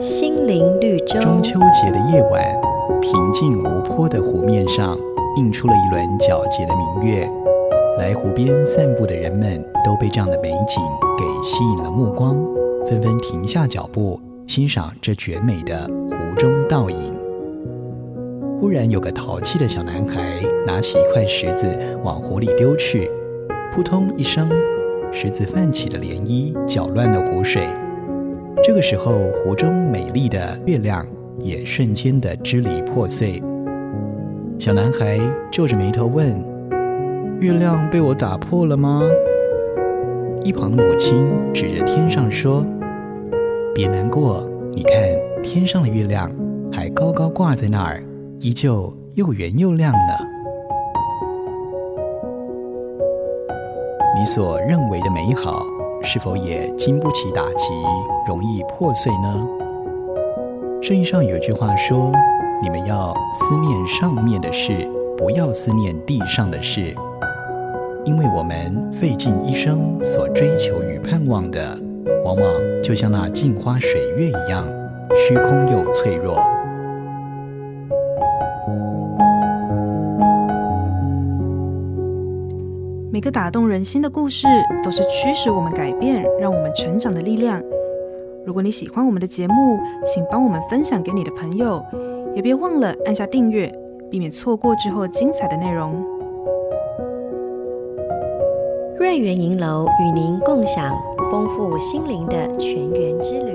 心灵绿洲。中秋节的夜晚，平静无波的湖面上映出了一轮皎洁的明月。来湖边散步的人们都被这样的美景给吸引了目光，纷纷停下脚步，欣赏这绝美的湖中倒影。忽然，有个淘气的小男孩拿起一块石子往湖里丢去，扑通一声，石子泛起的涟漪搅乱了湖水。这个时候，湖中美丽的月亮也瞬间的支离破碎。小男孩皱着眉头问：“月亮被我打破了吗？”一旁的母亲指着天上说：“别难过，你看天上的月亮还高高挂在那儿。”依旧又圆又亮呢。你所认为的美好，是否也经不起打击，容易破碎呢？圣经上有句话说：“你们要思念上面的事，不要思念地上的事，因为我们费尽一生所追求与盼望的，往往就像那镜花水月一样，虚空又脆弱。”每个打动人心的故事，都是驱使我们改变、让我们成长的力量。如果你喜欢我们的节目，请帮我们分享给你的朋友，也别忘了按下订阅，避免错过之后精彩的内容。瑞园银楼与您共享丰富心灵的泉源之旅。